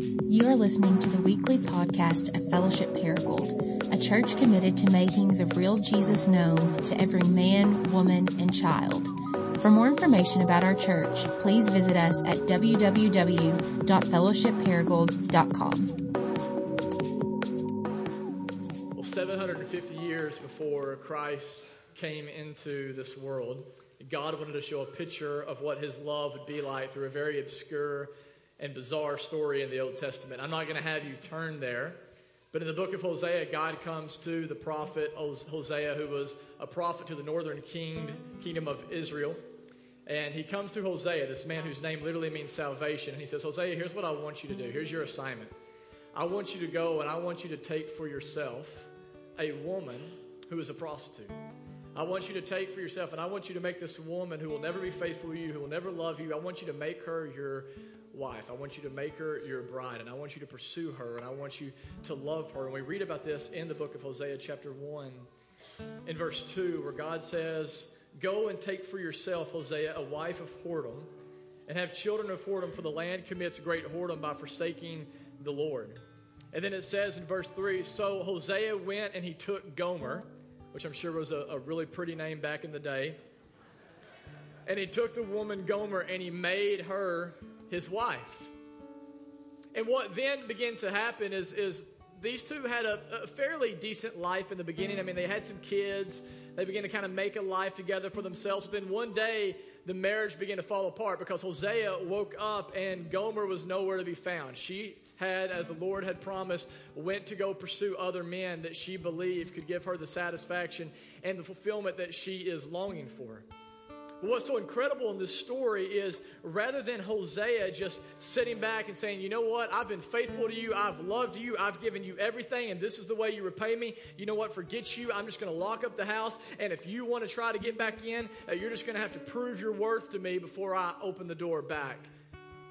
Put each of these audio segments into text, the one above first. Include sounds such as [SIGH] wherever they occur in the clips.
You are listening to the weekly podcast of Fellowship Paragould, a church committed to making the real Jesus known to every man, woman, and child. For more information about our church, please visit us at www.fellowshipparagould.com. Well, 750 years before Christ came into this world, God wanted to show a picture of what his love would be like through a very obscure and bizarre story in the Old Testament. I'm not going to have you turn there, but in the book of Hosea, God comes to the prophet Hosea, who was a prophet to the northern king, kingdom of Israel. And he comes to Hosea, this man whose name literally means salvation. And he says, Hosea, here's what I want you to do. Here's your assignment. I want you to go and I want you to take for yourself a woman who is a prostitute. I want you to take for yourself, and I want you to make this woman who will never be faithful to you, who will never love you, I want you to make her your wife. I want you to make her your bride, and I want you to pursue her, and I want you to love her. And we read about this in the book of Hosea, chapter 1, in verse 2, where God says, Go and take for yourself, Hosea, a wife of whoredom, and have children of whoredom, for the land commits great whoredom by forsaking the Lord. And then it says in verse 3 So Hosea went and he took Gomer, which I'm sure was a, a really pretty name back in the day. And he took the woman Gomer and he made her his wife. And what then began to happen is, is these two had a, a, fairly decent life in the beginning. I mean, they had some kids. They began to kind of make a life together for themselves. But then one day, the marriage began to fall apart because Hosea woke up and Gomer was nowhere to be found. She had, as the Lord had promised, went to go pursue other men that she believed could give her the satisfaction and the fulfillment that she is longing for. But what's so incredible in this story is rather than Hosea just sitting back and saying, you know what, I've been faithful to you, I've loved you, I've given you everything, and this is the way you repay me, you know what, forget you, I'm just going to lock up the house, and if you want to try to get back in, uh, you're just going to have to prove your worth to me before I open the door back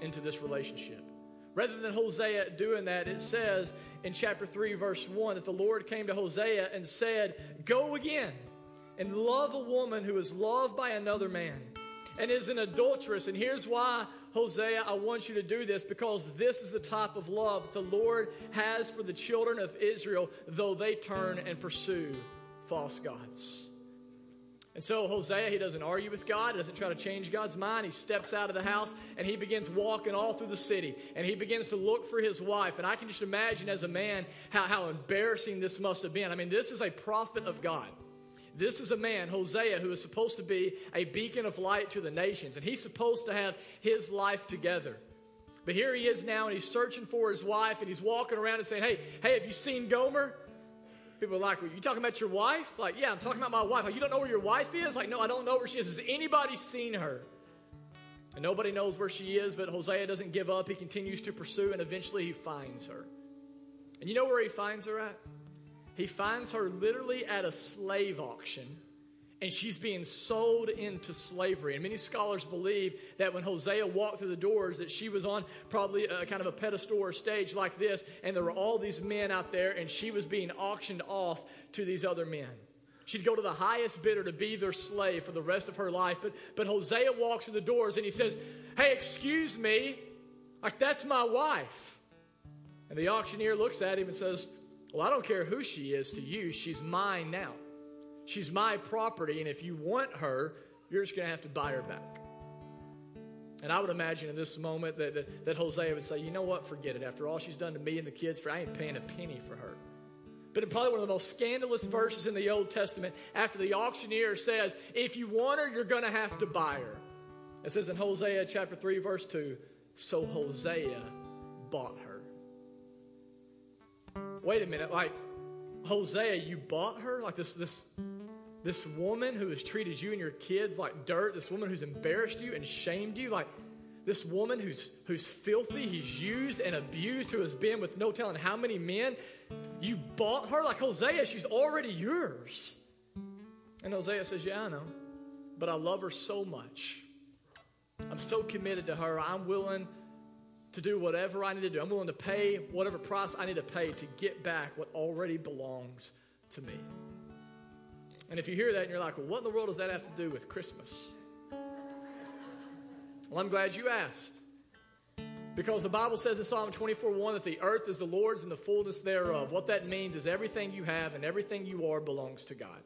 into this relationship. Rather than Hosea doing that, it says in chapter 3, verse 1, that the Lord came to Hosea and said, Go again and love a woman who is loved by another man and is an adulteress. And here's why, Hosea, I want you to do this because this is the type of love the Lord has for the children of Israel, though they turn and pursue false gods. And so Hosea, he doesn't argue with God, he doesn't try to change God's mind. He steps out of the house and he begins walking all through the city and he begins to look for his wife. And I can just imagine as a man how, how embarrassing this must have been. I mean, this is a prophet of God. This is a man, Hosea, who is supposed to be a beacon of light to the nations, and he's supposed to have his life together. But here he is now, and he's searching for his wife, and he's walking around and saying, Hey, hey, have you seen Gomer? People are like, well, You talking about your wife? Like, yeah, I'm talking about my wife. Like, you don't know where your wife is? Like, no, I don't know where she is. Has anybody seen her? And nobody knows where she is, but Hosea doesn't give up. He continues to pursue, and eventually he finds her. And you know where he finds her at? he finds her literally at a slave auction and she's being sold into slavery. And many scholars believe that when Hosea walked through the doors, that she was on probably a kind of a pedestal or stage like this, and there were all these men out there, and she was being auctioned off to these other men. She'd go to the highest bidder to be their slave for the rest of her life. But, but Hosea walks through the doors and he says, Hey, excuse me, like that's my wife. And the auctioneer looks at him and says, well, I don't care who she is to you, she's mine now. She's my property, and if you want her, you're just going to have to buy her back. And I would imagine in this moment that, that, that, Hosea would say, you know what, forget it. After all she's done to me and the kids, for I ain't paying a penny for her. But in probably one of the most scandalous verses in the Old Testament, after the auctioneer says, if you want her, you're going to have to buy her. It says in Hosea chapter 3, verse 2, so Hosea bought her wait a minute, like Hosea, you bought her? Like this, this, this woman who has treated you and your kids like dirt, this woman who's embarrassed you and shamed you, like this woman who's who's filthy, he's used and abused, who has been with no telling how many men. You bought her like Hosea, she's already yours. And Hosea says, Yeah, I know. But I love her so much. I'm so committed to her. I'm willing to do whatever I need to do. I'm willing to pay whatever price I need to pay to get back what already belongs to me. And if you hear that and you're like, well, what in the world does that have to do with Christmas? Well, I'm glad you asked. Because the Bible says in Psalm 24 1 that the earth is the Lord's and the fullness thereof. What that means is everything you have and everything you are belongs to God.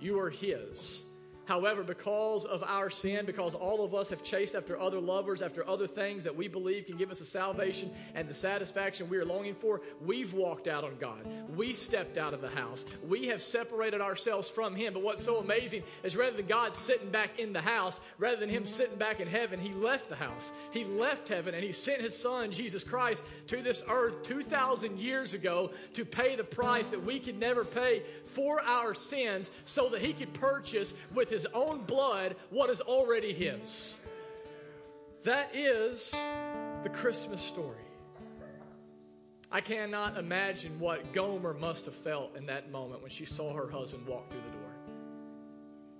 You are His. However, because of our sin, because all of us have chased after other lovers, after other things that we believe can give us the salvation and the satisfaction we are longing for, we've walked out on God. We stepped out of the house. We have separated ourselves from Him. But what's so amazing is rather than God sitting back in the house, rather than Him sitting back in heaven, He left the house. He left heaven and He sent His Son, Jesus Christ, to this earth 2,000 years ago to pay the price that we could never pay for our sins so that He could purchase with his own blood what is already his. That is the Christmas story. I cannot imagine what Gomer must have felt in that moment when she saw her husband walk through the door.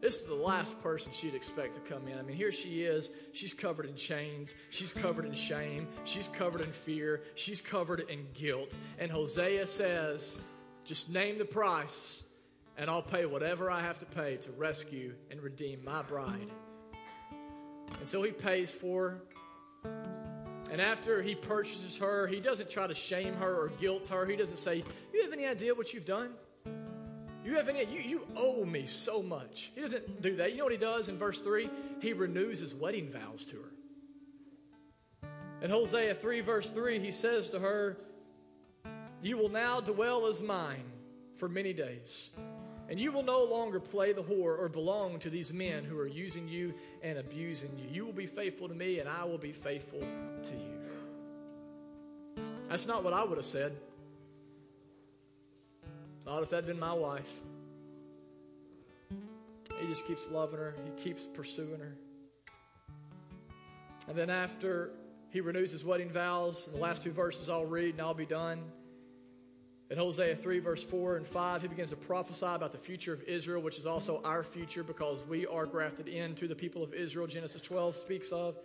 This is the last person she'd expect to come in. I mean, here she is. She's covered in chains. She's covered in shame. She's covered in fear. She's covered in guilt. And Hosea says, just name the price and I'll pay whatever I have to pay to rescue and redeem my bride. And so he pays for her. And after he purchases her, he doesn't try to shame her or guilt her. He doesn't say, You have any idea what you've done? You have any you, you owe me so much. He doesn't do that. You know what he does in verse 3? He renews his wedding vows to her. In Hosea 3, verse 3, he says to her, You will now dwell as mine for many days. And you will no longer play the whore or belong to these men who are using you and abusing you. You will be faithful to me, and I will be faithful to you. That's not what I would have said. Not if that had been my wife. He just keeps loving her, he keeps pursuing her. And then after he renews his wedding vows, the last two verses I'll read and I'll be done. In Hosea 3, verse 4 and 5, he begins to prophesy about the future of Israel, which is also our future because we are grafted into the people of Israel. Genesis 12 speaks of.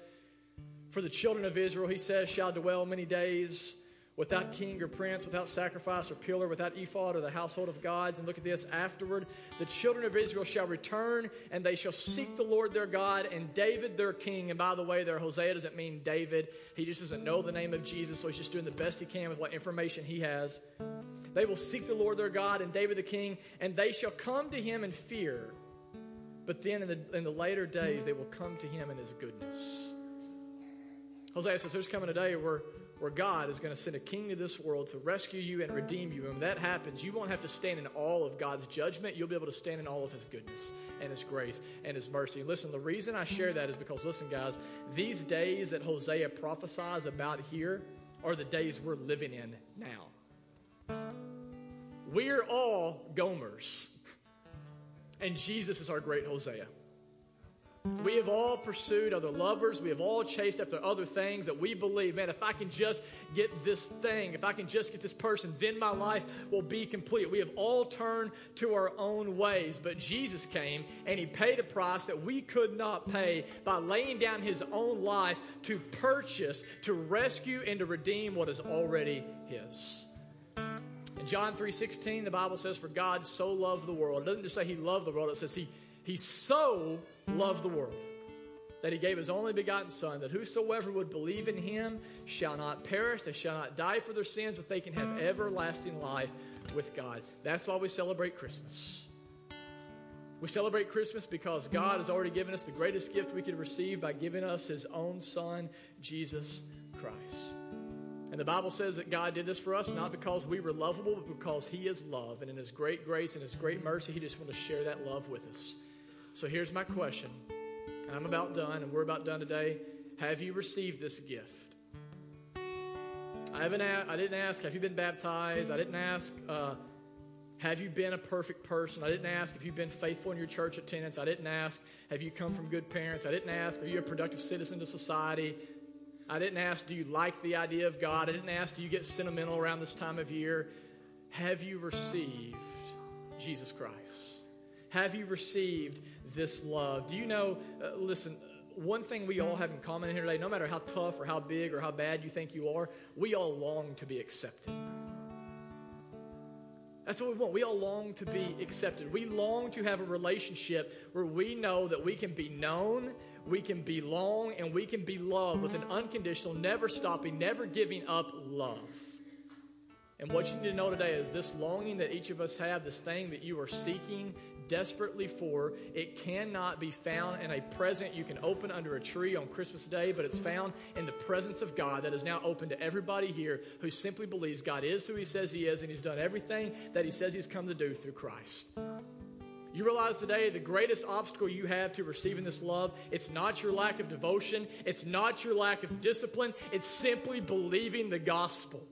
For the children of Israel, he says, shall dwell many days without king or prince, without sacrifice or pillar, without ephod or the household of gods. And look at this afterward, the children of Israel shall return and they shall seek the Lord their God and David their king. And by the way, there Hosea doesn't mean David. He just doesn't know the name of Jesus, so he's just doing the best he can with what information he has. They will seek the Lord their God and David the king, and they shall come to him in fear. But then in the, in the later days, they will come to him in his goodness. Hosea says there's coming a day where, where God is going to send a king to this world to rescue you and redeem you. And when that happens, you won't have to stand in all of God's judgment. You'll be able to stand in all of his goodness and his grace and his mercy. listen, the reason I share that is because, listen, guys, these days that Hosea prophesies about here are the days we're living in now. We're all Gomers. [LAUGHS] And Jesus is our great Hosea. We have all pursued other lovers. We have all chased after other things that we believe, man, if I can just get this thing, if I can just get this person, then my life will be complete. We have all turned to our own ways. But Jesus came and he paid a price that we could not pay by laying down his own life to purchase, to rescue, and to redeem what is already his. In John 3:16, the Bible says, For God so loved the world. It doesn't just say he loved the world, it says he, he so loved the world that he gave his only begotten Son, that whosoever would believe in him shall not perish, they shall not die for their sins, but they can have everlasting life with God. That's why we celebrate Christmas. We celebrate Christmas because God has already given us the greatest gift we could receive by giving us his own Son, Jesus Christ. And the Bible says that God did this for us not because we were lovable, but because He is love. And in His great grace and His great mercy, He just wanted to share that love with us. So here's my question. I'm about done, and we're about done today. Have you received this gift? I haven't. I didn't ask. Have you been baptized? I didn't ask. Uh, have you been a perfect person? I didn't ask if you've been faithful in your church attendance. I didn't ask. Have you come from good parents? I didn't ask. Are you a productive citizen to society? I didn't ask, do you like the idea of God? I didn't ask, do you get sentimental around this time of year? Have you received Jesus Christ? Have you received this love? Do you know, uh, listen, one thing we all have in common here today, no matter how tough or how big or how bad you think you are, we all long to be accepted. That's what we want. We all long to be accepted. We long to have a relationship where we know that we can be known, we can belong and we can be loved with an unconditional, never stopping, never giving up love. And what you need to know today is this longing that each of us have, this thing that you are seeking desperately for, it cannot be found in a present you can open under a tree on Christmas Day, but it's found in the presence of God that is now open to everybody here who simply believes God is who He says He is and He's done everything that He says He's come to do through Christ. You realize today the greatest obstacle you have to receiving this love, it's not your lack of devotion, it's not your lack of discipline, it's simply believing the gospel.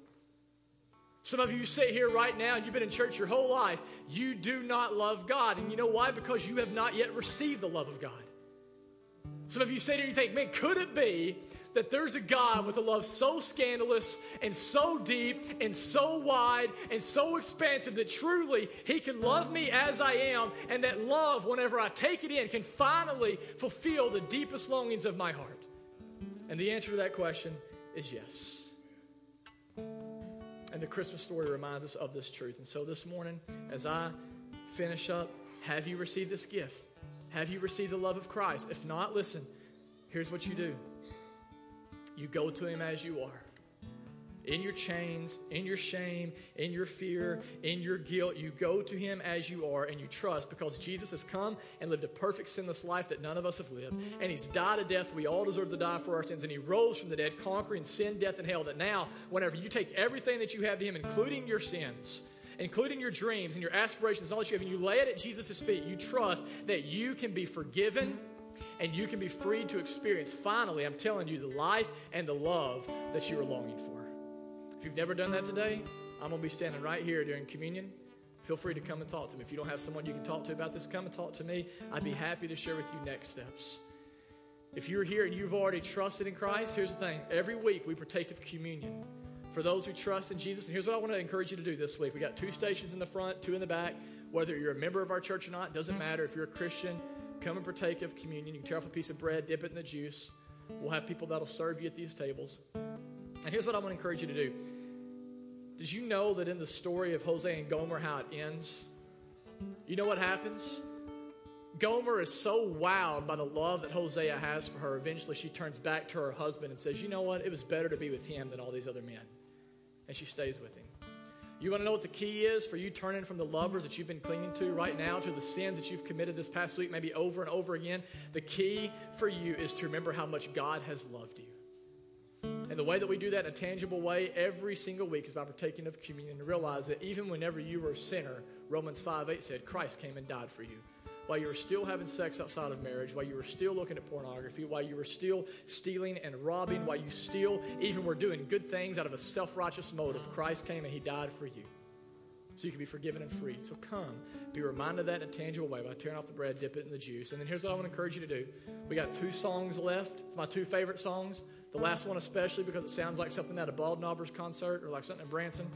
Some of you sit here right now and you've been in church your whole life. You do not love God. And you know why? Because you have not yet received the love of God. Some of you sit here and you think, man, could it be that there's a God with a love so scandalous and so deep and so wide and so expansive that truly He can love me as I am, and that love, whenever I take it in, can finally fulfill the deepest longings of my heart? And the answer to that question is yes. And the Christmas story reminds us of this truth. And so this morning, as I finish up, have you received this gift? Have you received the love of Christ? If not, listen, here's what you do you go to Him as you are in your chains, in your shame, in your fear, in your guilt. You go to Him as you are and you trust because Jesus has come and lived a perfect sinless life that none of us have lived. And He's died a death we all deserve to die for our sins. And He rose from the dead, conquering sin, death, and hell. That now, whenever you take everything that you have to Him, including your sins, including your dreams and your aspirations and all that you have, and you lay it at Jesus' feet, you trust that you can be forgiven and you can be freed to experience, finally, I'm telling you, the life and the love that you are longing for. If you've never done that today, I'm going to be standing right here during communion. Feel free to come and talk to me. If you don't have someone you can talk to about this, come and talk to me. I'd be happy to share with you next steps. If you're here and you've already trusted in Christ, here's the thing. Every week we partake of communion. For those who trust in Jesus, and here's what I want to encourage you to do this week. We got two stations in the front, two in the back. Whether you're a member of our church or not, doesn't matter. If you're a Christian, come and partake of communion. You can tear off a piece of bread, dip it in the juice. We'll have people that'll serve you at these tables. And here's what I want to encourage you to do. Did you know that in the story of Hosea and Gomer, how it ends? You know what happens? Gomer is so wowed by the love that Hosea has for her. Eventually, she turns back to her husband and says, You know what? It was better to be with him than all these other men. And she stays with him. You want to know what the key is for you turning from the lovers that you've been clinging to right now to the sins that you've committed this past week, maybe over and over again? The key for you is to remember how much God has loved you. And the way that we do that in a tangible way every single week is by partaking of communion and realize that even whenever you were a sinner, Romans 5 8 said, Christ came and died for you. While you were still having sex outside of marriage, while you were still looking at pornography, while you were still stealing and robbing, while you still even were doing good things out of a self righteous motive, Christ came and He died for you so you can be forgiven and freed. So come, be reminded of that in a tangible way by tearing off the bread, dip it in the juice. And then here's what I want to encourage you to do. We got two songs left. It's my two favorite songs. The last one, especially because it sounds like something at a Bald Knobbers concert or like something in Branson.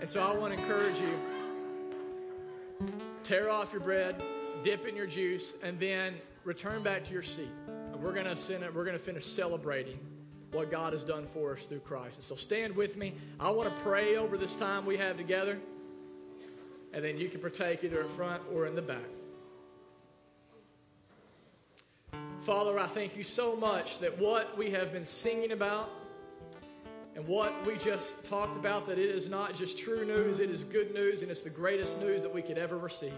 And so I want to encourage you tear off your bread, dip in your juice, and then return back to your seat. And we're it, we're going to finish celebrating what God has done for us through Christ. And so stand with me. I want to pray over this time we have together. And then you can partake either in front or in the back. Father, I thank you so much that what we have been singing about and what we just talked about, that it is not just true news, it is good news, and it's the greatest news that we could ever receive.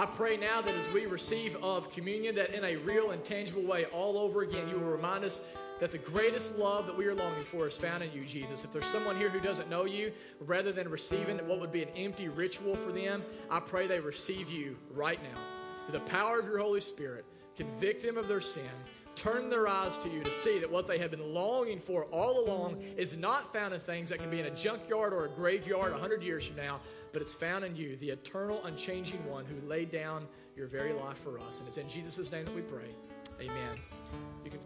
I pray now that as we receive of communion, that in a real and tangible way, all over again, you will remind us that the greatest love that we are longing for is found in you, Jesus. If there's someone here who doesn't know you, rather than receiving what would be an empty ritual for them, I pray they receive you right now. Through the power of your Holy Spirit, convict them of their sin, turn their eyes to you to see that what they have been longing for all along is not found in things that can be in a junkyard or a graveyard 100 years from now, but it's found in you, the eternal, unchanging one who laid down your very life for us. And it's in Jesus' name that we pray. Amen. You can.